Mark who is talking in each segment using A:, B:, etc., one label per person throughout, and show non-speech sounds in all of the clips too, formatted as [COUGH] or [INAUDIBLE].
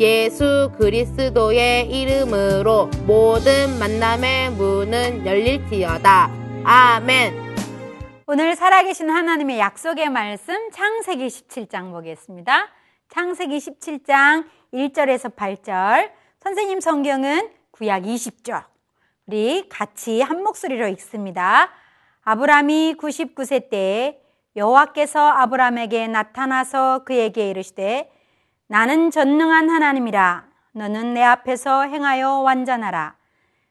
A: 예수 그리스도의 이름으로 모든 만남의 문은 열릴지어다. 아멘.
B: 오늘 살아계신 하나님의 약속의 말씀 창세기 17장 보겠습니다. 창세기 17장 1절에서 8절. 선생님 성경은 구약 20절. 우리 같이 한 목소리로 읽습니다. 아브람이 99세 때에 여호와께서 아브람에게 나타나서 그에게 이르시되 나는 전능한 하나님이라 너는 내 앞에서 행하여 완전하라.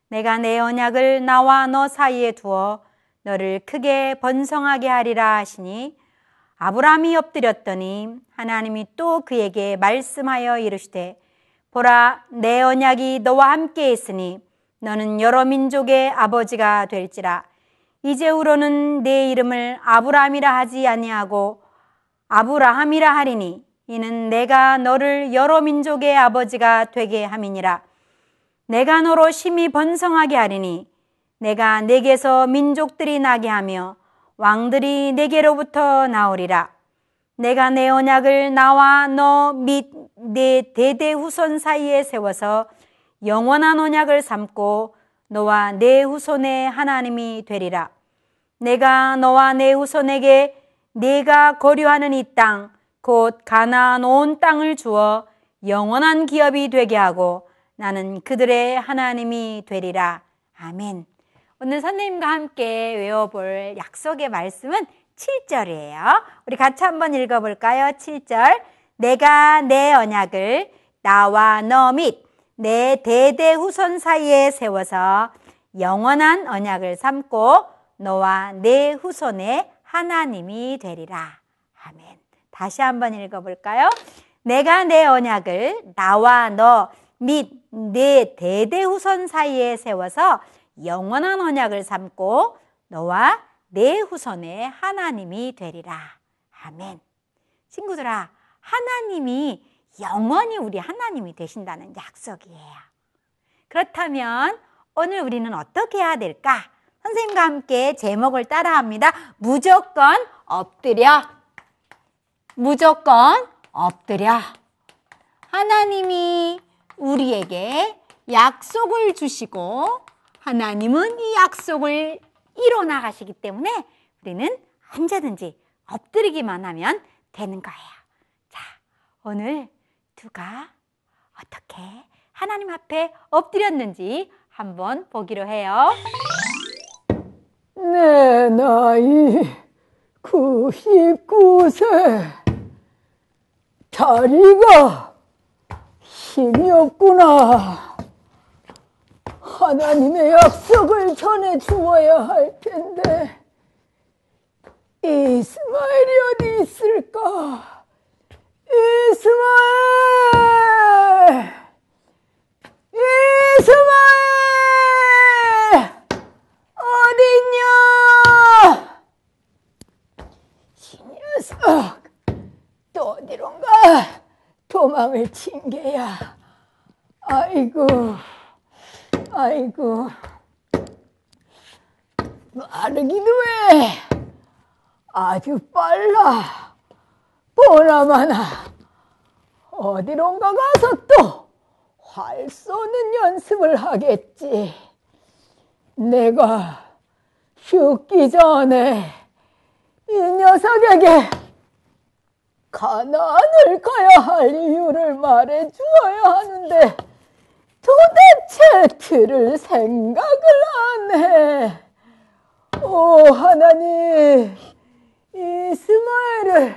B: 내가 내 언약을 나와 너 사이에 두어 너를 크게 번성하게 하리라 하시니 아브라함이 엎드렸더니 하나님이 또 그에게 말씀하여 이르시되 보라 내 언약이 너와 함께 있으니 너는 여러 민족의 아버지가 될지라 이제후로는 내 이름을 아브라함이라 하지 아니하고 아브라함이라 하리니 이는 내가 너를 여러 민족의 아버지가 되게 함이니라. 내가 너로 심히 번성하게 하리니 내가 내게서 민족들이 나게 하며 왕들이 내게로부터 나오리라. 내가 내 언약을 나와 너 및 내 대대 후손 사이에 세워서 영원한 언약을 삼고 너와 내 후손의 하나님이 되리라. 내가 너와 내 후손에게 내가 거류하는 이 땅 곧 가나안 온 땅을 주어 영원한 기업이 되게 하고 나는 그들의 하나님이 되리라. 아멘. 오늘 선생님과 함께 외워볼 약속의 말씀은 7절이에요. 우리 같이 한번 읽어볼까요? 7절. 내가 내 언약을 나와 너 및 내 대대 후손 사이에 세워서 영원한 언약을 삼고 너와 내 후손의 하나님이 되리라. 다시 한번 읽어볼까요? 내가 내 언약을 나와 너 및 내 대대 후손 사이에 세워서 영원한 언약을 삼고 너와 내 후손의 하나님이 되리라. 아멘. 친구들아, 하나님이 영원히 우리 하나님이 되신다는 약속이에요. 그렇다면 오늘 우리는 어떻게 해야 될까? 선생님과 함께 제목을 따라합니다. 무조건 엎드려. 무조건 엎드려. 하나님이 우리에게 약속을 주시고 하나님은 이 약속을 이뤄 나가시기 때문에 우리는 언제든지 엎드리기만 하면 되는 거예요. 자, 오늘 누가 어떻게 하나님 앞에 엎드렸는지 한번 보기로 해요.
C: 내 나이 99세. 다리가 힘이 없구나. 하나님의 약속을 전해 주어야 할 텐데, 이스마엘이 어디 있을까? 이스마엘! 이스마엘! 어딨냐? 이 녀석! 또 어디론가 도망을 친 게야. 아이고, 아이고. 마르기도 해. 아주 빨라. 보나마나. 어디론가 가서 또 활 쏘는 연습을 하겠지. 내가 죽기 전에 이 녀석에게 가난을 가야 할 이유를 말해 주어야 하는데 도대체 들을 생각을 안 해. 오 하나님 이스마엘을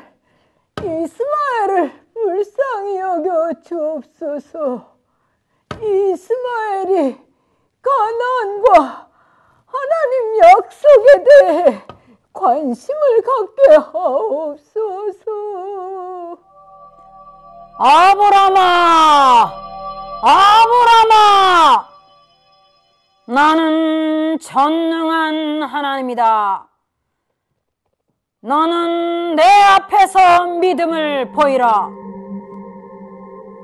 C: 이스마엘을 불쌍히 여겨 주옵소서. 이스마엘이 가나안과 하나님 약속에 대해 관심을 갖게 하옵소서.
B: 아브라마! 아브라마! 나는 전능한 하나님이다. 너는 내 앞에서 믿음을 보이라.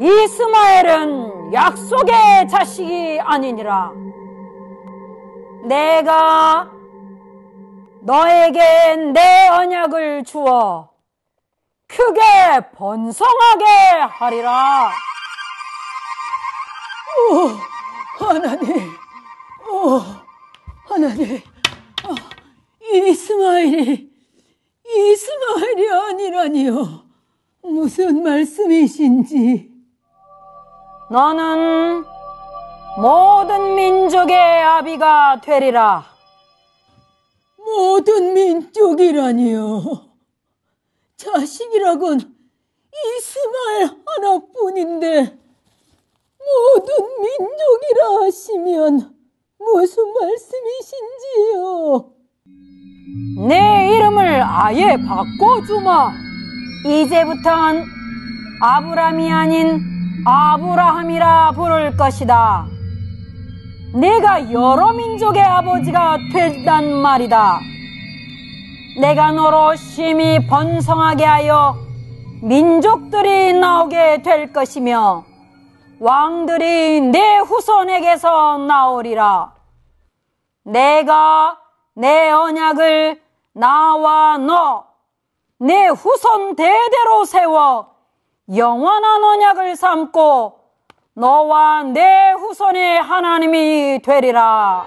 B: 이스마엘은 약속의 자식이 아니니라. 내가 너에게 내 언약을 주어 크게 번성하게 하리라.
C: 오, 하나님, 오, 하나님, 아, 이스마엘이, 이스마엘이 아니라니요. 무슨 말씀이신지.
B: 너는 모든 민족의 아비가 되리라.
C: 모든 민족이라니요. 자식이라곤 이스마엘 하나뿐인데 모든 민족이라 하시면 무슨 말씀이신지요?
B: 내 이름을 아예 바꿔주마. 이제부턴 아브람이 아닌 아브라함이라 부를 것이다. 내가 여러 민족의 아버지가 된단 말이다. 내가 너로 심히 번성하게 하여 민족들이 나오게 될 것이며 왕들이 내 후손에게서 나오리라. 내가 내 언약을 나와 너, 내 후손 대대로 세워 영원한 언약을 삼고 너와 내 후손의 하나님이 되리라.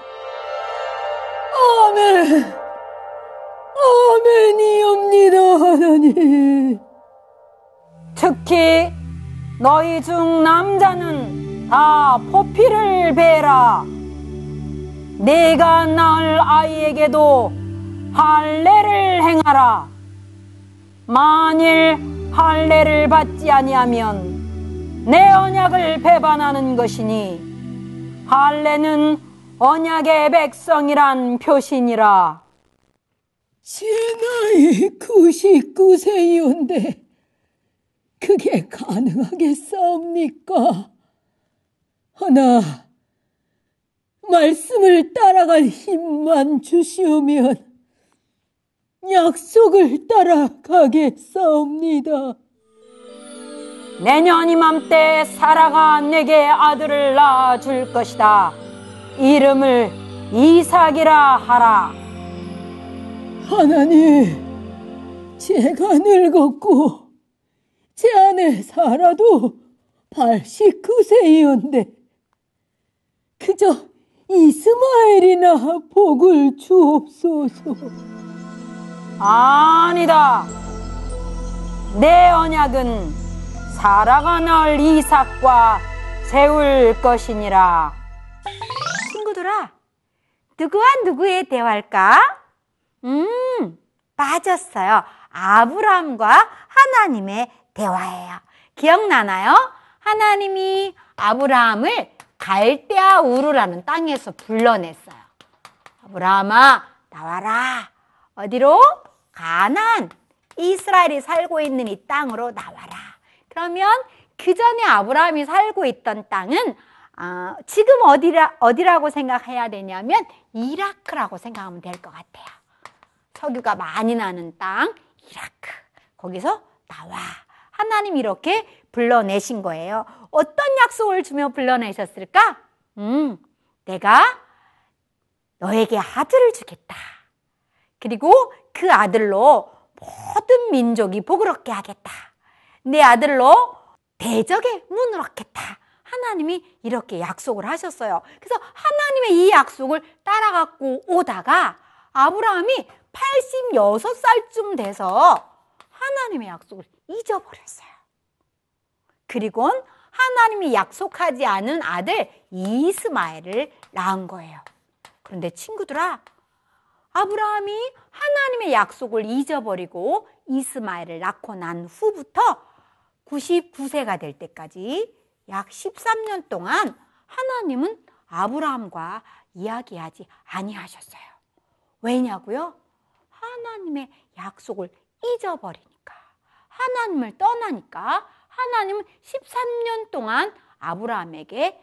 C: 아멘. 아멘이옵니다, 하나님.
B: 특히 너희 중 남자는 다 포피를 베라. 내가 낳을 아이에게도 할례를 행하라. 만일 할례를 받지 아니하면 내 언약을 배반하는 것이니 할례는 언약의 백성이란 표시니라.
C: 제 나이 99세이온데 그게 가능하겠사옵니까? 하나 말씀을 따라갈 힘만 주시오면 약속을 따라가겠사옵니다.
B: 내년 이맘때 사라가 내게 아들을 낳아 줄 것이다. 이름을 이삭이라 하라.
C: 하나님, 제가 늙었고 제 안에 살아도 89세이온데 그저 이스마엘이나 복을 주옵소서.
B: 아니다. 내 언약은 낳을 이삭과 세울 것이니라. 친구들아, 누구와 누구의 대화일까? 음, 빠졌어요. 아브라함과 하나님의 대화예요. 기억나나요? 하나님이 아브라함을 갈대아 우르라는 땅에서 불러냈어요. 아브라함아, 나와라. 어디로? 가난. 이스라엘이 살고 있는 이 땅으로 나와라. 그러면 그 전에 아브라함이 살고 있던 땅은 어, 지금 어디라, 어디라고 생각해야 되냐면 이라크라고 생각하면 될 것 같아요. 석유가 많이 나는 땅, 이라크. 거기서 나와. 하나님 이렇게 불러내신 거예요. 어떤 약속을 주며 불러내셨을까? 음, 내가 너에게 아들을 주겠다. 그리고 그 아들로 모든 민족이 복을 얻게 하겠다. 내 아들로 대적의 문을 얻겠다. 하나님이 이렇게 약속을 하셨어요. 그래서 하나님의 이 약속을 따라갖고 오다가 아브라함이 86살쯤 돼서 하나님의 약속을 잊어버렸어요. 그리고 하나님이 약속하지 않은 아들 이스마엘을 낳은 거예요. 그런데 친구들아, 아브라함이 하나님의 약속을 잊어버리고 이스마엘을 낳고 난 후부터 99세가 될 때까지 약 13년 동안 하나님은 아브라함과 이야기하지 아니하셨어요. 왜냐고요? 하나님의 약속을 잊어버리니까. 하나님을 떠나니까 하나님은 13년 동안 아브라함에게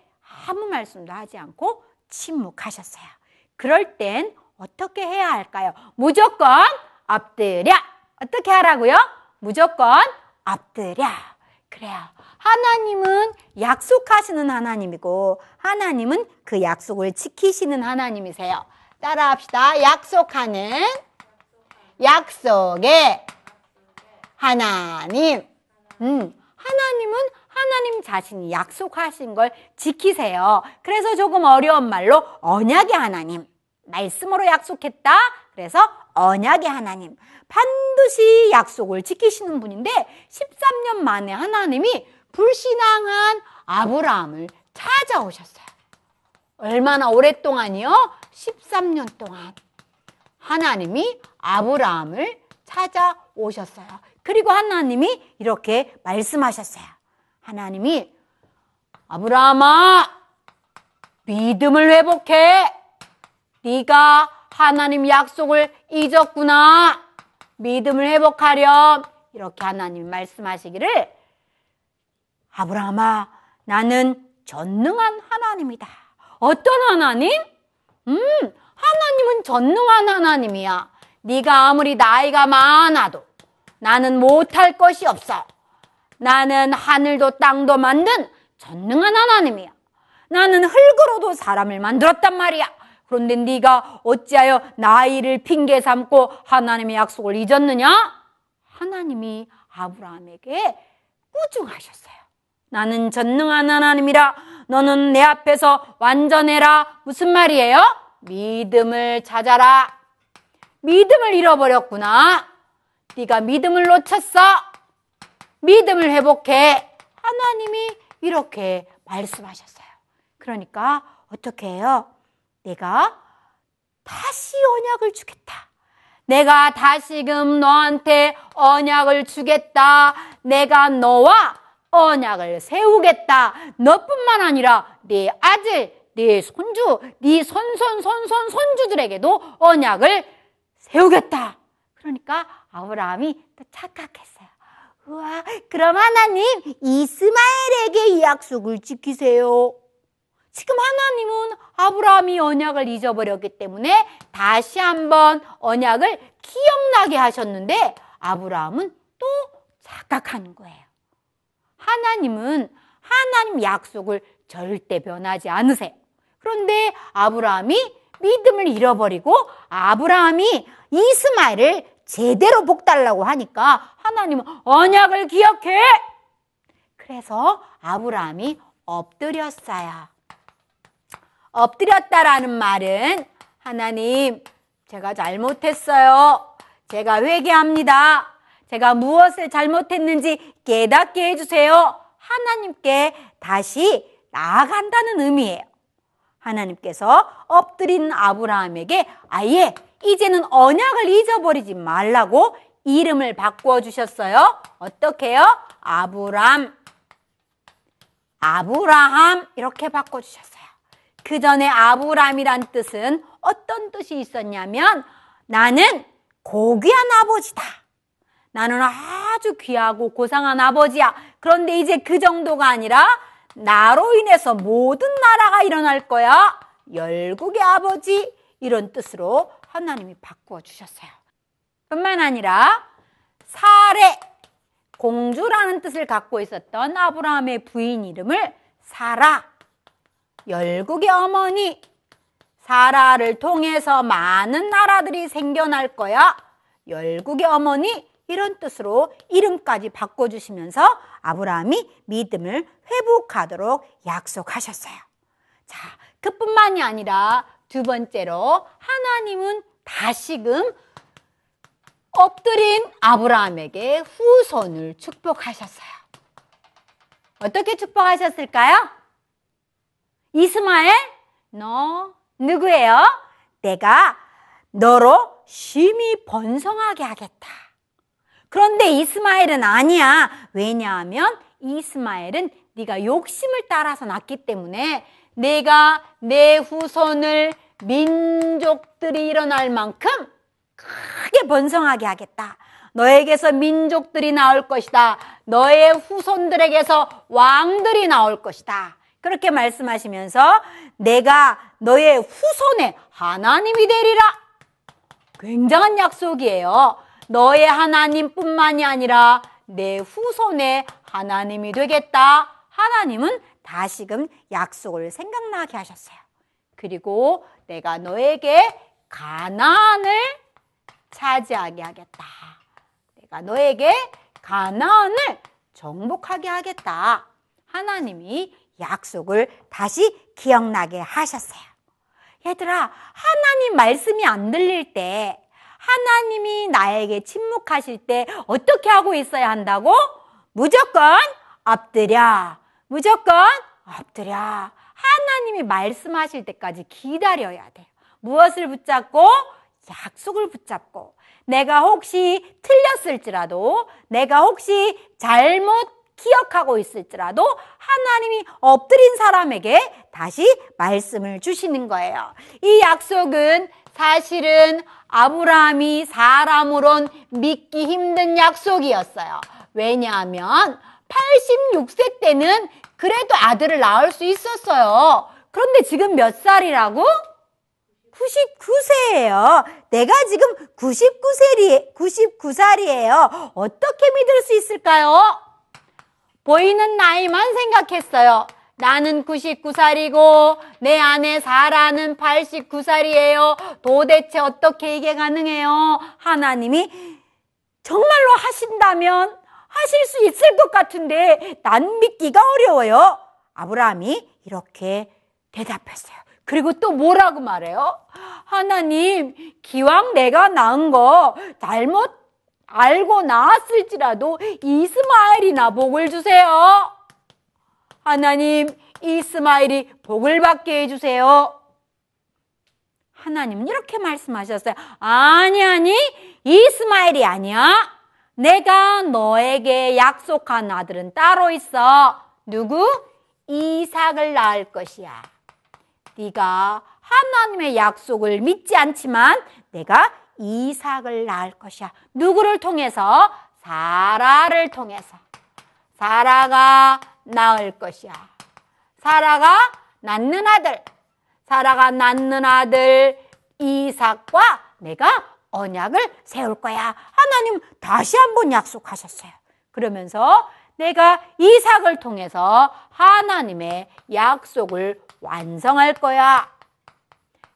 B: 아무 말씀도 하지 않고 침묵하셨어요. 그럴 땐 어떻게 해야 할까요? 무조건 엎드려. 어떻게 하라고요? 무조건 엎드려. 그래요. 하나님은 약속하시는 하나님이고 하나님은 그 약속을 지키시는 하나님이세요. 따라합시다. 약속하는 약속의 하나님. 음, 하나님은 하나님 자신이 약속하신 걸 지키세요. 그래서 조금 어려운 말로 언약의 하나님. 말씀으로 약속했다. 그래서 언약의 하나님. 반드시 약속을 지키시는 분인데 13년 만에 하나님이 불신앙한 아브라함을 찾아오셨어요. 얼마나 오랫동안이요? 13년 동안. 하나님이 아브라함을 찾아오셨어요. 그리고 하나님이 이렇게 말씀하셨어요. 하나님이 아브라함아 믿음을 회복해. 네가 하나님 약속을 잊었구나. 믿음을 회복하렴. 이렇게 하나님 말씀하시기를 아브라함아 나는 전능한 하나님이다. 어떤 하나님? 음, 하나님은 전능한 하나님이야. 네가 아무리 나이가 많아도 나는 못할 것이 없어. 나는 하늘도 땅도 만든 전능한 하나님이야. 나는 흙으로도 사람을 만들었단 말이야. 그런데 네가 어찌하여 나이를 핑계 삼고 하나님의 약속을 잊었느냐? 하나님이 아브라함에게 꾸중하셨어요. 나는 전능한 하나님이라 너는 내 앞에서 완전해라. 무슨 말이에요? 믿음을 찾아라. 믿음을 잃어버렸구나. 네가 믿음을 놓쳤어. 믿음을 회복해. 하나님이 이렇게 말씀하셨어요. 그러니까 어떻게 해요? 내가 다시 언약을 주겠다. 내가 다시금 너한테 언약을 주겠다. 내가 너와 언약을 세우겠다. 너뿐만 아니라 네 아들, 네 손주, 네 손손 손손 손주들에게도 언약을 세우겠다. 그러니까 아브라함이 또 착각했어요. 우와, 그럼 하나님 이스마엘에게 이 약속을 지키세요. 지금 하나님은 아브라함이 언약을 잊어버렸기 때문에 다시 한번 언약을 기억나게 하셨는데 아브라함은 또 착각하는 거예요. 하나님은 하나님 약속을 절대 변하지 않으세요. 그런데 아브라함이 믿음을 잃어버리고 아브라함이 이스마엘을 제대로 복달라고 하니까 하나님은 언약을 기억해. 그래서 아브라함이 엎드렸어요. 엎드렸다라는 말은 하나님, 제가 잘못했어요. 제가 회개합니다. 제가 무엇을 잘못했는지 깨닫게 해주세요. 하나님께 다시 나아간다는 의미예요. 하나님께서 엎드린 아브라함에게 아예 이제는 언약을 잊어버리지 말라고 이름을 바꾸어 주셨어요. 어떻게요? 아브람, 아브라함 이렇게 바꿔 주셨어요. 그 전에 아브람이란 뜻은 어떤 뜻이 있었냐면 나는 고귀한 아버지다. 나는 아주 귀하고 고상한 아버지야. 그런데 이제 그 정도가 아니라 나로 인해서 모든 나라가 일어날 거야. 열국의 아버지 이런 뜻으로 하나님이 바꾸어 주셨어요. 뿐만 아니라 사례 공주라는 뜻을 갖고 있었던 아브라함의 부인 이름을 사라 열국의 어머니 사라를 통해서 많은 나라들이 생겨날 거야. 열국의 어머니 이런 뜻으로 이름까지 바꿔주시면서 아브라함이 믿음을 회복하도록 약속하셨어요. 자, 그뿐만이 아니라 두 번째로 하나님은 다시금 엎드린 아브라함에게 후손을 축복하셨어요. 어떻게 축복하셨을까요? 이스마엘, 너 누구예요? 내가 너로 심히 번성하게 하겠다. 그런데 이스마엘은 아니야. 왜냐하면 이스마엘은 네가 욕심을 따라서 낳기 때문에 내가 내 후손을 민족들이 일어날 만큼 크게 번성하게 하겠다. 너에게서 민족들이 나올 것이다. 너의 후손들에게서 왕들이 나올 것이다. 그렇게 말씀하시면서 내가 너의 후손의 하나님이 되리라. 굉장한 약속이에요. 너의 하나님뿐만이 아니라 내 후손의 하나님이 되겠다. 하나님은 다시금 약속을 생각나게 하셨어요. 그리고 내가 너에게 가나안을 차지하게 하겠다. 내가 너에게 가나안을 정복하게 하겠다. 하나님이 약속을 다시 기억나게 하셨어요. 얘들아, 하나님 말씀이 안 들릴 때, 하나님이 나에게 침묵하실 때 어떻게 하고 있어야 한다고? 무조건 엎드려. 무조건 엎드려. 하나님이 말씀하실 때까지 기다려야 돼요. 무엇을 붙잡고? 약속을 붙잡고. 내가 혹시 틀렸을지라도, 내가 혹시 잘못 기억하고 있을지라도 하나님이 엎드린 사람에게 다시 말씀을 주시는 거예요. 이 약속은 사실은 아브라함이 사람으론 믿기 힘든 약속이었어요. 왜냐하면 86세 때는 그래도 아들을 낳을 수 있었어요. 그런데 지금 몇 살이라고? 99세예요. 내가 지금 99살이, 99살이에요. 어떻게 믿을 수 있을까요? 보이는 나이만 생각했어요. 나는 99살이고 내 아내 사라는 89살이에요. 도대체 어떻게 이게 가능해요? 하나님이 정말로 하신다면 하실 수 있을 것 같은데 난 믿기가 어려워요. 아브라함이 이렇게 대답했어요. 그리고 또 뭐라고 말해요? 하나님, 기왕 내가 낳은 거 잘못 알고 낳았을지라도 이스마엘이나 복을 주세요. 하나님, 이스마엘이 복을 받게 해주세요. 하나님은 이렇게 말씀하셨어요. 아니, 아니, 이스마엘이 아니야. 내가 너에게 약속한 아들은 따로 있어. 누구? 이삭을 낳을 것이야. 네가 하나님의 약속을 믿지 않지만 내가 이삭을 낳을 것이야. 누구를 통해서? 사라를 통해서. 사라가 낳을 것이야. 사라가 낳는 아들. 사라가 낳는 아들 이삭과 내가 언약을 세울 거야. 하나님 다시 한번 약속하셨어요. 그러면서 내가 이삭을 통해서 하나님의 약속을 완성할 거야.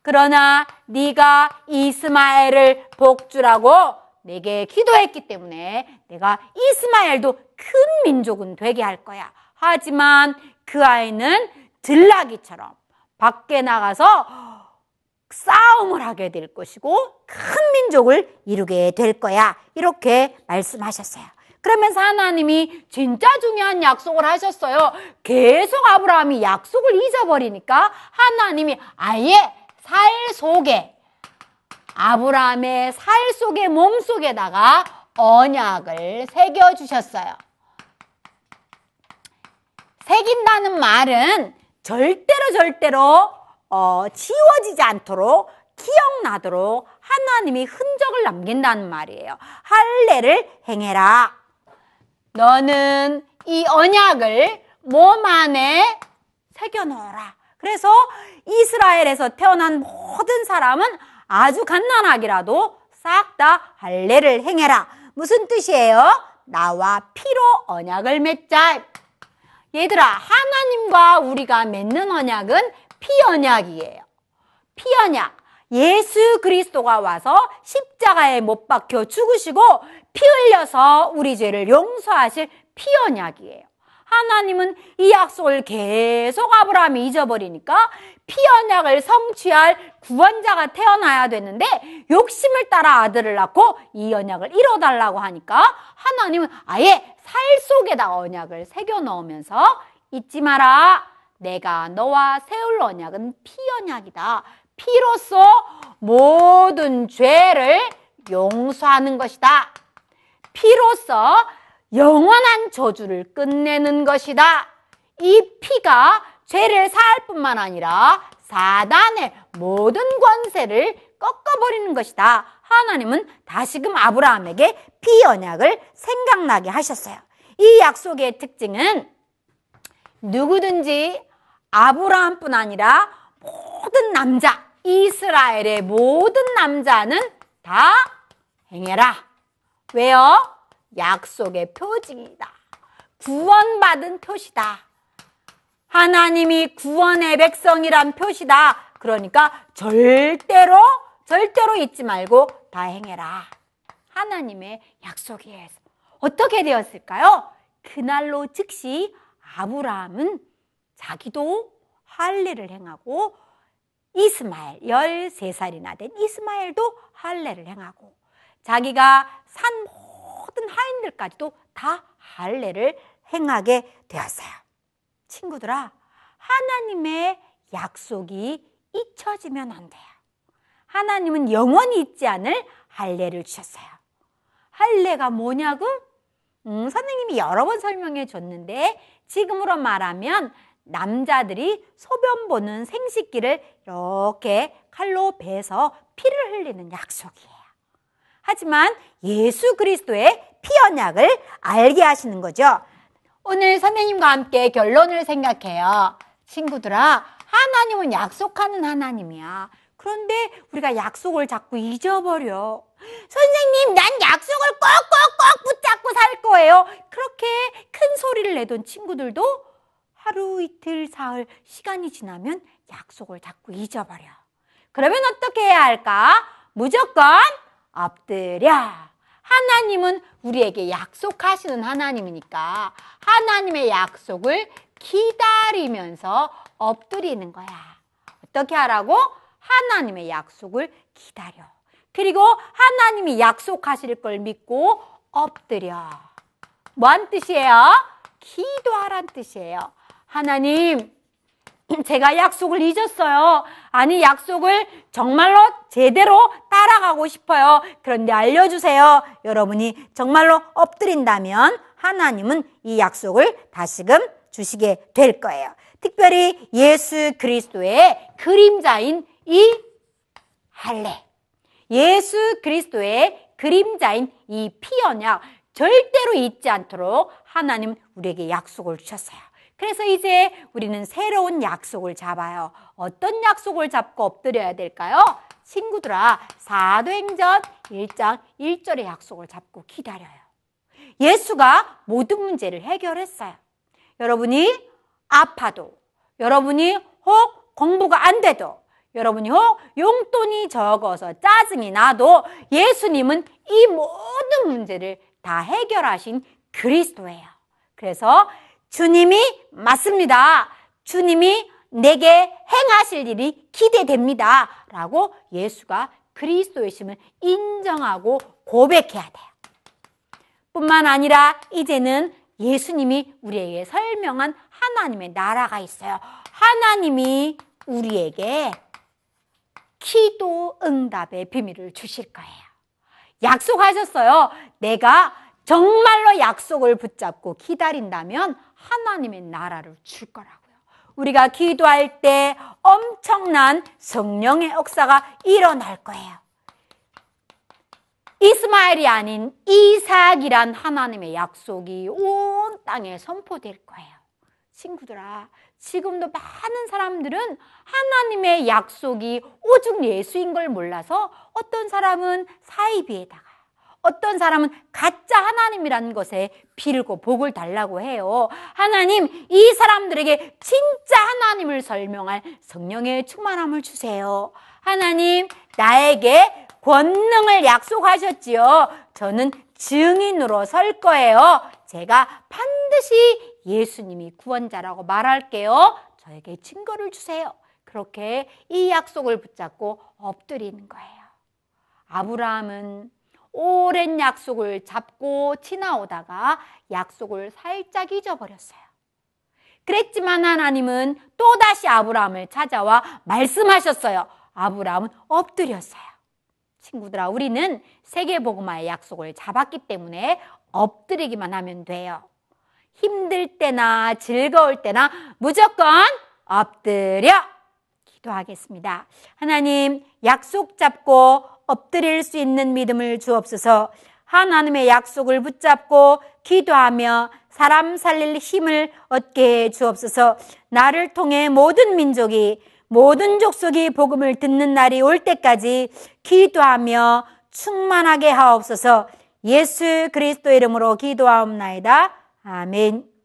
B: 그러나 네가 이스마엘을 복주라고 내게 기도했기 때문에 내가 이스마엘도 큰 민족은 되게 할 거야. 하지만 그 아이는 들나기처럼 밖에 나가서 싸움을 하게 될 것이고 큰 민족을 이루게 될 거야. 이렇게 말씀하셨어요. 그러면서 하나님이 진짜 중요한 약속을 하셨어요. 계속 아브라함이 약속을 잊어버리니까 하나님이 아예 살 속에 아브라함의 살 속에 몸 속에다가 언약을 새겨 주셨어요. 새긴다는 말은 절대로 절대로 어, 지워지지 않도록 기억나도록 하나님이 흔적을 남긴다는 말이에요. 할례를 행해라. 너는 이 언약을 몸 안에 새겨 넣어라. 그래서 이스라엘에서 태어난 모든 사람은 아주 갓난하기라도 싹 다 할례를 행해라. 무슨 뜻이에요? 나와 피로 언약을 맺자. 얘들아, 하나님과 우리가 맺는 언약은 피 언약이에요. 피 언약. 예수 그리스도가 와서 십자가에 못 박혀 죽으시고 피 흘려서 우리 죄를 용서하실 피 언약이에요. 하나님은 이 약속을 계속 아브라함이 잊어버리니까 피언약을 성취할 구원자가 태어나야 되는데 욕심을 따라 아들을 낳고 이 언약을 이뤄달라고 하니까 하나님은 아예 살 속에다 언약을 새겨 넣으면서 잊지 마라. 내가 너와 세울 언약은 피언약이다. 피로써 모든 죄를 용서하는 것이다. 피로써 영원한 저주를 끝내는 것이다. 이 피가 죄를 사할 뿐만 아니라 사단의 모든 권세를 꺾어버리는 것이다. 하나님은 다시금 아브라함에게 피 언약을 생각나게 하셨어요. 이 약속의 특징은 누구든지 아브라함뿐 아니라 모든 남자, 이스라엘의 모든 남자는 다 행해라. 왜요? 약속의 표징이다. 구원받은 표시다. 하나님이 구원의 백성이란 표시다. 그러니까 절대로 절대로 잊지 말고 다 행해라. 하나님의 약속이에요. 어떻게 되었을까요? 그날로 즉시 아브라함은 자기도 할례를 행하고 이스마엘 13살이나 된 이스마엘도 할례를 행하고 자기가 산 모든 하인들까지도 다 할례를 행하게 되었어요. 친구들아, 하나님의 약속이 잊혀지면 안 돼요. 하나님은 영원히 잊지 않을 할례를 주셨어요. 할례가 뭐냐고? 음, 선생님이 여러 번 설명해 줬는데 지금으로 말하면 남자들이 소변 보는 생식기를 이렇게 칼로 베서 피를 흘리는 약속이에요. 하지만 예수 그리스도의 피 언약을 알게 하시는 거죠. 오늘 선생님과 함께 결론을 생각해요. 친구들아, 하나님은 약속하는 하나님이야. 그런데 우리가 약속을 자꾸 잊어버려. 선생님, 난 약속을 꼭꼭꼭 붙잡고 살 거예요. 그렇게 큰 소리를 내던 친구들도 하루, 이틀, 사흘, 시간이 지나면 약속을 자꾸 잊어버려. 그러면 어떻게 해야 할까? 무조건 엎드려. 하나님은 우리에게 약속하시는 하나님이니까 하나님의 약속을 기다리면서 엎드리는 거야. 어떻게 하라고? 하나님의 약속을 기다려. 그리고 하나님이 약속하실 걸 믿고 엎드려. 뭐한 뜻이에요? 기도하란 뜻이에요. 하나님, [LAUGHS] 제가 약속을 잊었어요. 아니, 약속을 정말로 제대로 따라가고 싶어요. 그런데 알려주세요. 여러분이 정말로 엎드린다면 하나님은 이 약속을 다시금 주시게 될 거예요. 특별히 예수 그리스도의 그림자인 이 할례. 예수 그리스도의 그림자인 이 피언약 절대로 잊지 않도록 하나님 우리에게 약속을 주셨어요. 그래서 이제 우리는 새로운 약속을 잡아요. 어떤 약속을 잡고 엎드려야 될까요? 친구들아, 사도행전 1장 1절의 약속을 잡고 기다려요. 예수가 모든 문제를 해결했어요. 여러분이 아파도, 여러분이 혹 공부가 안 돼도, 여러분이 혹 용돈이 적어서 짜증이 나도 예수님은 이 모든 문제를 다 해결하신 그리스도예요. 그래서 주님이 맞습니다. 주님이 내게 행하실 일이 기대됩니다. 라고 예수가 그리스도의 심을 인정하고 고백해야 돼요. 뿐만 아니라 이제는 예수님이 우리에게 설명한 하나님의 나라가 있어요. 하나님이 우리에게 기도 응답의 비밀을 주실 거예요. 약속하셨어요. 내가 정말로 약속을 붙잡고 기다린다면 하나님의 나라를 줄 거라고요. 우리가 기도할 때 엄청난 성령의 역사가 일어날 거예요. 이스마엘이 아닌 이삭이란 하나님의 약속이 온 땅에 선포될 거예요. 친구들아, 지금도 많은 사람들은 하나님의 약속이 오직 예수인 걸 몰라서 어떤 사람은 사이비에다가 어떤 사람은 가짜 하나님이라는 것에 빌고 복을 달라고 해요. 하나님, 이 사람들에게 진짜 하나님을 설명할 성령의 충만함을 주세요. 하나님, 나에게 권능을 약속하셨지요. 저는 증인으로 설 거예요. 제가 반드시 예수님이 구원자라고 말할게요. 저에게 증거를 주세요. 그렇게 이 약속을 붙잡고 엎드리는 거예요. 아브라함은 오랜 약속을 잡고 지나오다가 약속을 살짝 잊어버렸어요. 그랬지만 하나님은 또다시 아브라함을 찾아와 말씀하셨어요. 아브라함은 엎드렸어요. 친구들아, 우리는 세계복음화의 약속을 잡았기 때문에 엎드리기만 하면 돼요. 힘들 때나 즐거울 때나 무조건 엎드려 기도하겠습니다. 하나님, 약속 잡고 엎드릴 수 있는 믿음을 주옵소서. 하나님의 약속을 붙잡고 기도하며 사람 살릴 힘을 얻게 해 주옵소서. 나를 통해 모든 민족이 모든 족속이 복음을 듣는 날이 올 때까지 기도하며 충만하게 하옵소서. 예수 그리스도 이름으로 기도하옵나이다. 아멘.